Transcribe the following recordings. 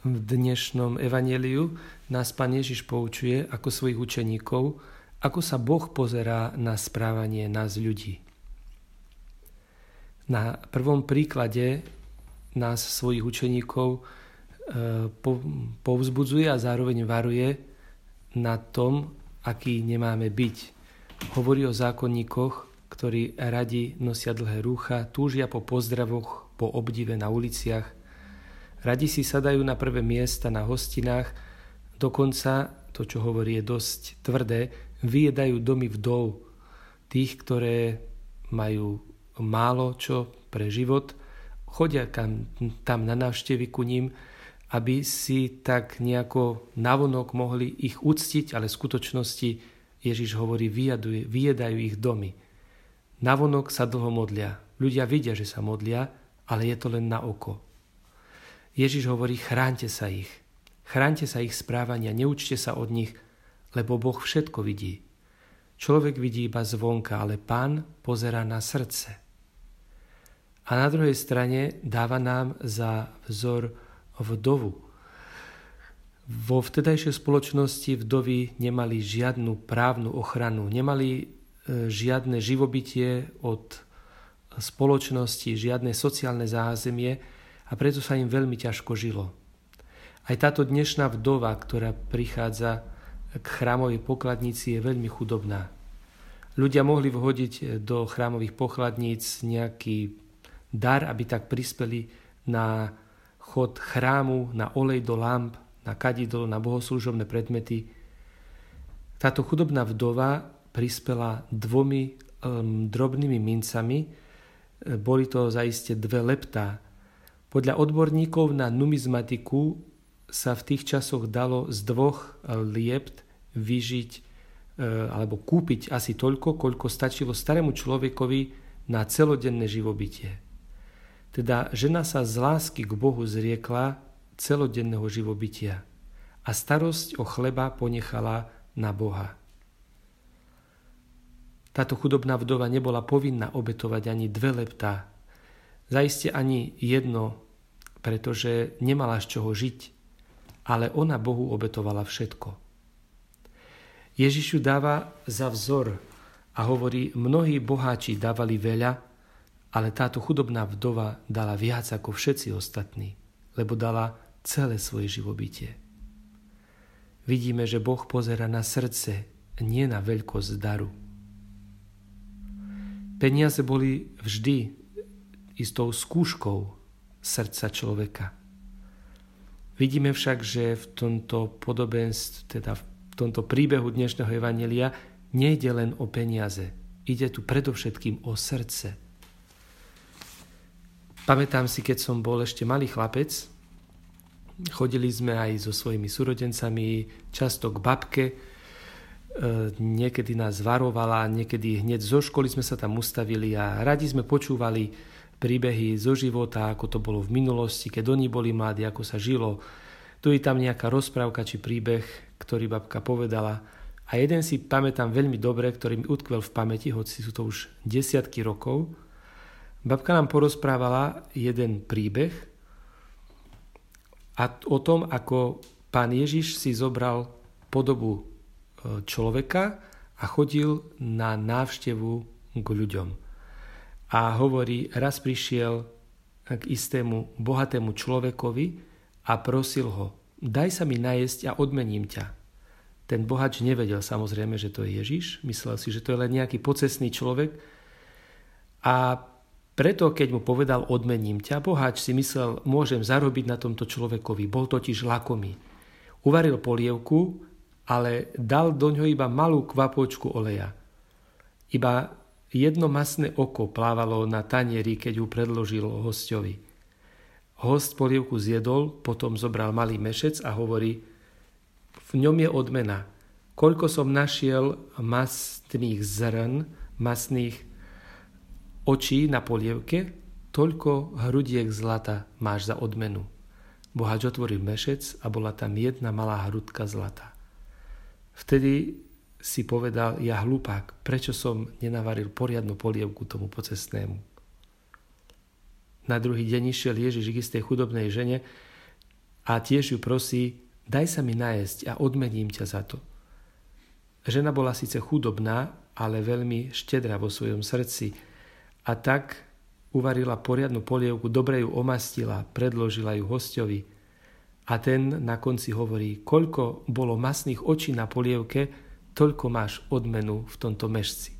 v dnešnom evaneliu nás Pán Ježiš poučuje ako svojich učeníkov, ako sa Boh pozerá na správanie nás ľudí. Na prvom príklade nás, svojich učeníkov, e, povzbudzuje a zároveň varuje na tom, aký nemáme byť. Hovorí o zákonníkoch, ktorí radi nosia dlhé rúcha, túžia po pozdravoch, po obdive na uliciach, Radi si sadajú na prvé miesta na hostinách, dokonca, to čo hovorí je dosť tvrdé, vyjedajú domy vdov, tých, ktoré majú málo čo pre život, chodia tam, tam na návštevy ku ním, aby si tak nejako navonok mohli ich uctiť, ale v skutočnosti Ježiš hovorí, vyjaduje, vyjedajú ich domy. Navonok sa dlho modlia. Ľudia vidia, že sa modlia, ale je to len na oko. Ježiš hovorí, chránte sa ich. Chránte sa ich správania, neučte sa od nich, lebo Boh všetko vidí. Človek vidí iba zvonka, ale pán pozera na srdce. A na druhej strane dáva nám za vzor vdovu. Vo vtedajšej spoločnosti vdovy nemali žiadnu právnu ochranu, nemali e, žiadne živobytie od spoločnosti, žiadne sociálne zázemie, a preto sa im veľmi ťažko žilo. Aj táto dnešná vdova, ktorá prichádza k chrámovej pokladnici, je veľmi chudobná. Ľudia mohli vhodiť do chrámových pokladníc nejaký dar, aby tak prispeli na chod chrámu, na olej do lamp, na kadidlo, na bohoslúžobné predmety. Táto chudobná vdova prispela dvomi um, drobnými mincami. Boli to zaiste dve leptá, podľa odborníkov na numizmatiku sa v tých časoch dalo z dvoch liept vyžiť e, alebo kúpiť asi toľko, koľko stačilo starému človekovi na celodenné živobytie. Teda žena sa z lásky k Bohu zriekla celodenného živobytia a starosť o chleba ponechala na Boha. Táto chudobná vdova nebola povinná obetovať ani dve leptá Zaiste ani jedno, pretože nemala z čoho žiť, ale ona Bohu obetovala všetko. Ježišu dáva za vzor a hovorí, mnohí boháči dávali veľa, ale táto chudobná vdova dala viac ako všetci ostatní, lebo dala celé svoje živobytie. Vidíme, že Boh pozera na srdce, nie na veľkosť daru. Peniaze boli vždy istou skúškou srdca človeka. Vidíme však, že v tomto podobenstve, teda v tomto príbehu dnešného Evanelia nejde len o peniaze. Ide tu predovšetkým o srdce. Pamätám si, keď som bol ešte malý chlapec, chodili sme aj so svojimi súrodencami často k babke, e, niekedy nás varovala, niekedy hneď zo školy sme sa tam ustavili a radi sme počúvali príbehy zo života, ako to bolo v minulosti, keď oni boli mladí, ako sa žilo. Tu je tam nejaká rozprávka či príbeh, ktorý babka povedala. A jeden si pamätám veľmi dobre, ktorý mi utkvel v pamäti, hoci sú to už desiatky rokov. Babka nám porozprávala jeden príbeh a o tom, ako pán Ježiš si zobral podobu e, človeka a chodil na návštevu k ľuďom a hovorí, raz prišiel k istému bohatému človekovi a prosil ho, daj sa mi najesť a odmením ťa. Ten bohač nevedel samozrejme, že to je Ježiš, myslel si, že to je len nejaký pocesný človek a preto, keď mu povedal odmením ťa, bohač si myslel, môžem zarobiť na tomto človekovi, bol totiž lakomý. Uvaril polievku, ale dal do ňoho iba malú kvapočku oleja. Iba Jedno masné oko plávalo na tanieri, keď ju predložil hostovi. Host polievku zjedol, potom zobral malý mešec a hovorí, v ňom je odmena. Koľko som našiel masných zrn, masných očí na polievke, toľko hrudiek zlata máš za odmenu. Bohač otvoril mešec a bola tam jedna malá hrudka zlata. Vtedy si povedal, ja hlupák, prečo som nenavaril poriadnu polievku tomu pocestnému. Na druhý deň išiel Ježiš k istej chudobnej žene a tiež ju prosí, daj sa mi najesť a odmením ťa za to. Žena bola síce chudobná, ale veľmi štedrá vo svojom srdci a tak uvarila poriadnu polievku, dobre ju omastila, predložila ju hostovi a ten na konci hovorí, koľko bolo masných očí na polievke, toľko máš odmenu v tomto mešci.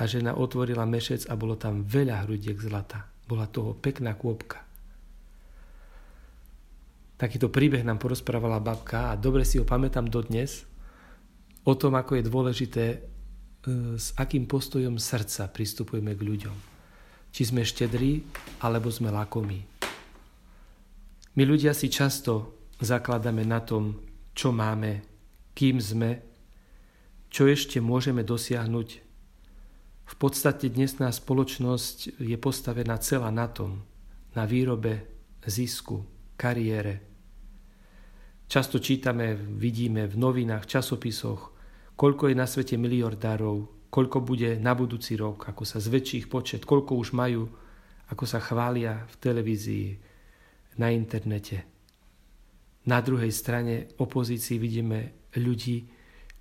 A žena otvorila mešec a bolo tam veľa hrudiek zlata. Bola toho pekná kôpka. Takýto príbeh nám porozprávala babka a dobre si ho pamätám dodnes o tom, ako je dôležité, e, s akým postojom srdca pristupujeme k ľuďom. Či sme štedrí, alebo sme lakomí. My ľudia si často zakladáme na tom, čo máme, kým sme, čo ešte môžeme dosiahnuť. V podstate dnesná spoločnosť je postavená celá na tom, na výrobe, zisku, kariére, Často čítame, vidíme v novinách, časopisoch, koľko je na svete miliardárov, koľko bude na budúci rok, ako sa zväčší ich počet, koľko už majú, ako sa chvália v televízii, na internete. Na druhej strane opozícii vidíme ľudí,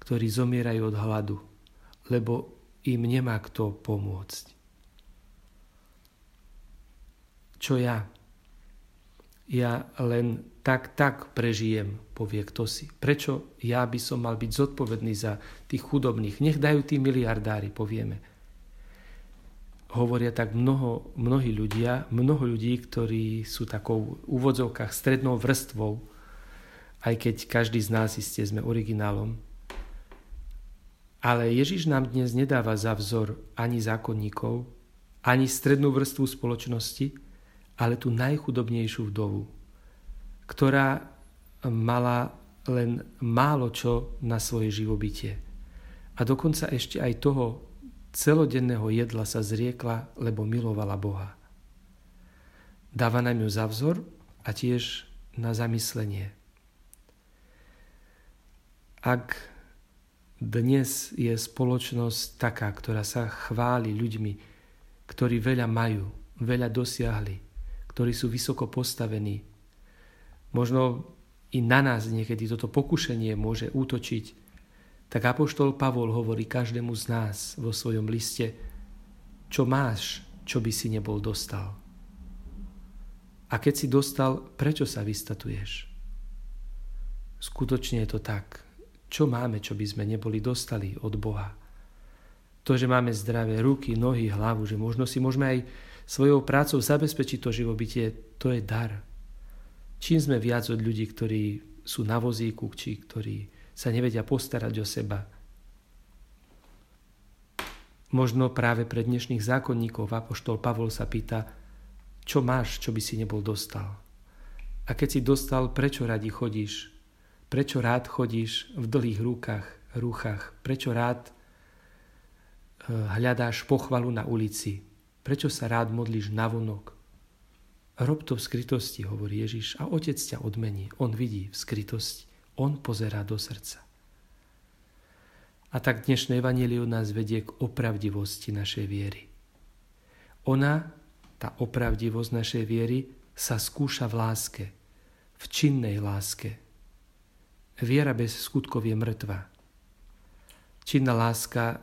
ktorí zomierajú od hladu, lebo im nemá kto pomôcť. Čo ja? Ja len tak, tak prežijem, povie kto si. Prečo ja by som mal byť zodpovedný za tých chudobných? Nech dajú tí miliardári, povieme. Hovoria tak mnoho, mnohí ľudia, mnoho ľudí, ktorí sú takou úvodzovkách strednou vrstvou, aj keď každý z nás isté sme originálom. Ale Ježiš nám dnes nedáva za vzor ani zákonníkov, ani strednú vrstvu spoločnosti, ale tú najchudobnejšiu vdovu, ktorá mala len málo čo na svoje živobytie. A dokonca ešte aj toho celodenného jedla sa zriekla, lebo milovala Boha. Dáva nám ju za vzor a tiež na zamyslenie. Ak dnes je spoločnosť taká, ktorá sa chváli ľuďmi, ktorí veľa majú, veľa dosiahli, ktorí sú vysoko postavení, Možno i na nás niekedy toto pokušenie môže útočiť. Tak Apoštol Pavol hovorí každému z nás vo svojom liste, čo máš, čo by si nebol dostal. A keď si dostal, prečo sa vystatuješ? Skutočne je to tak. Čo máme, čo by sme neboli dostali od Boha? To, že máme zdravé ruky, nohy, hlavu, že možno si môžeme aj svojou prácou zabezpečiť to živobytie, to je dar. Čím sme viac od ľudí, ktorí sú na vozíku, či ktorí sa nevedia postarať o seba. Možno práve pre dnešných zákonníkov Apoštol Pavol sa pýta, čo máš, čo by si nebol dostal. A keď si dostal, prečo radi chodíš? Prečo rád chodíš v dlhých rúkach, rúchach? Prečo rád eh, hľadáš pochvalu na ulici? Prečo sa rád modlíš na vonok? Rob to v skrytosti, hovorí Ježiš, a Otec ťa odmení. On vidí v skrytosti. On pozerá do srdca. A tak dnešné evaníliu nás vedie k opravdivosti našej viery. Ona, tá opravdivosť našej viery, sa skúša v láske, v činnej láske. Viera bez skutkov je mŕtva. Činná láska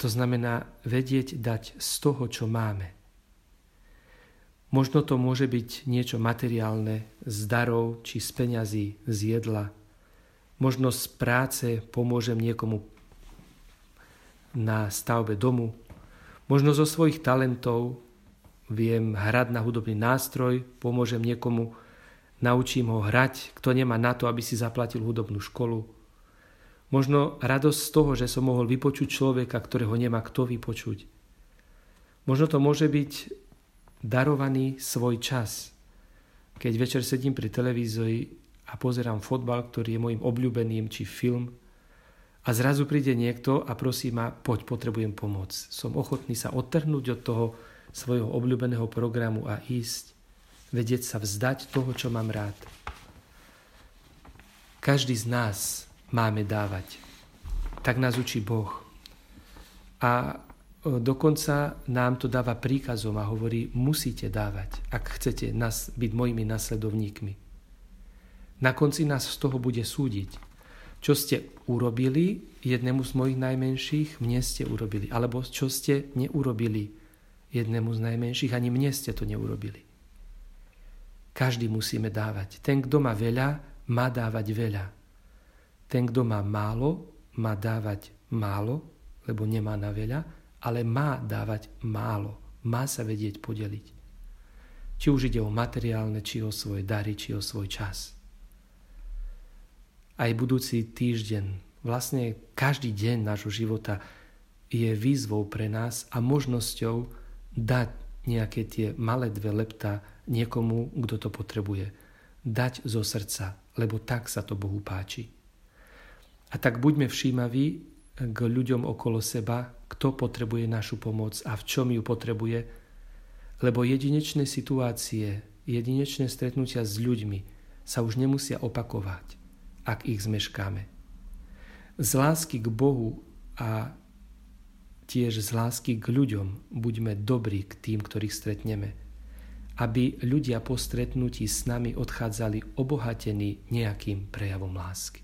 to znamená vedieť dať z toho, čo máme – Možno to môže byť niečo materiálne, z darov či z peňazí, z jedla. Možno z práce pomôžem niekomu na stavbe domu. Možno zo svojich talentov viem hrať na hudobný nástroj, pomôžem niekomu, naučím ho hrať, kto nemá na to, aby si zaplatil hudobnú školu. Možno radosť z toho, že som mohol vypočuť človeka, ktorého nemá kto vypočuť. Možno to môže byť darovaný svoj čas. Keď večer sedím pri televízori a pozerám fotbal, ktorý je môjim obľúbeným, či film, a zrazu príde niekto a prosí ma, poď, potrebujem pomoc. Som ochotný sa odtrhnúť od toho svojho obľúbeného programu a ísť, vedieť sa vzdať toho, čo mám rád. Každý z nás máme dávať. Tak nás učí Boh. A dokonca nám to dáva príkazom a hovorí, musíte dávať, ak chcete nás byť mojimi nasledovníkmi. Na konci nás z toho bude súdiť. Čo ste urobili jednému z mojich najmenších, mne ste urobili. Alebo čo ste neurobili jednému z najmenších, ani mne ste to neurobili. Každý musíme dávať. Ten, kto má veľa, má dávať veľa. Ten, kto má málo, má dávať málo, lebo nemá na veľa, ale má dávať málo. Má sa vedieť podeliť. Či už ide o materiálne, či o svoje dary, či o svoj čas aj budúci týždeň, vlastne každý deň nášho života je výzvou pre nás a možnosťou dať nejaké tie malé dve lepta niekomu, kto to potrebuje. Dať zo srdca, lebo tak sa to Bohu páči. A tak buďme všímaví k ľuďom okolo seba, kto potrebuje našu pomoc a v čom ju potrebuje, lebo jedinečné situácie, jedinečné stretnutia s ľuďmi sa už nemusia opakovať ak ich zmeškáme. Z lásky k Bohu a tiež z lásky k ľuďom buďme dobrí k tým, ktorých stretneme, aby ľudia po stretnutí s nami odchádzali obohatení nejakým prejavom lásky.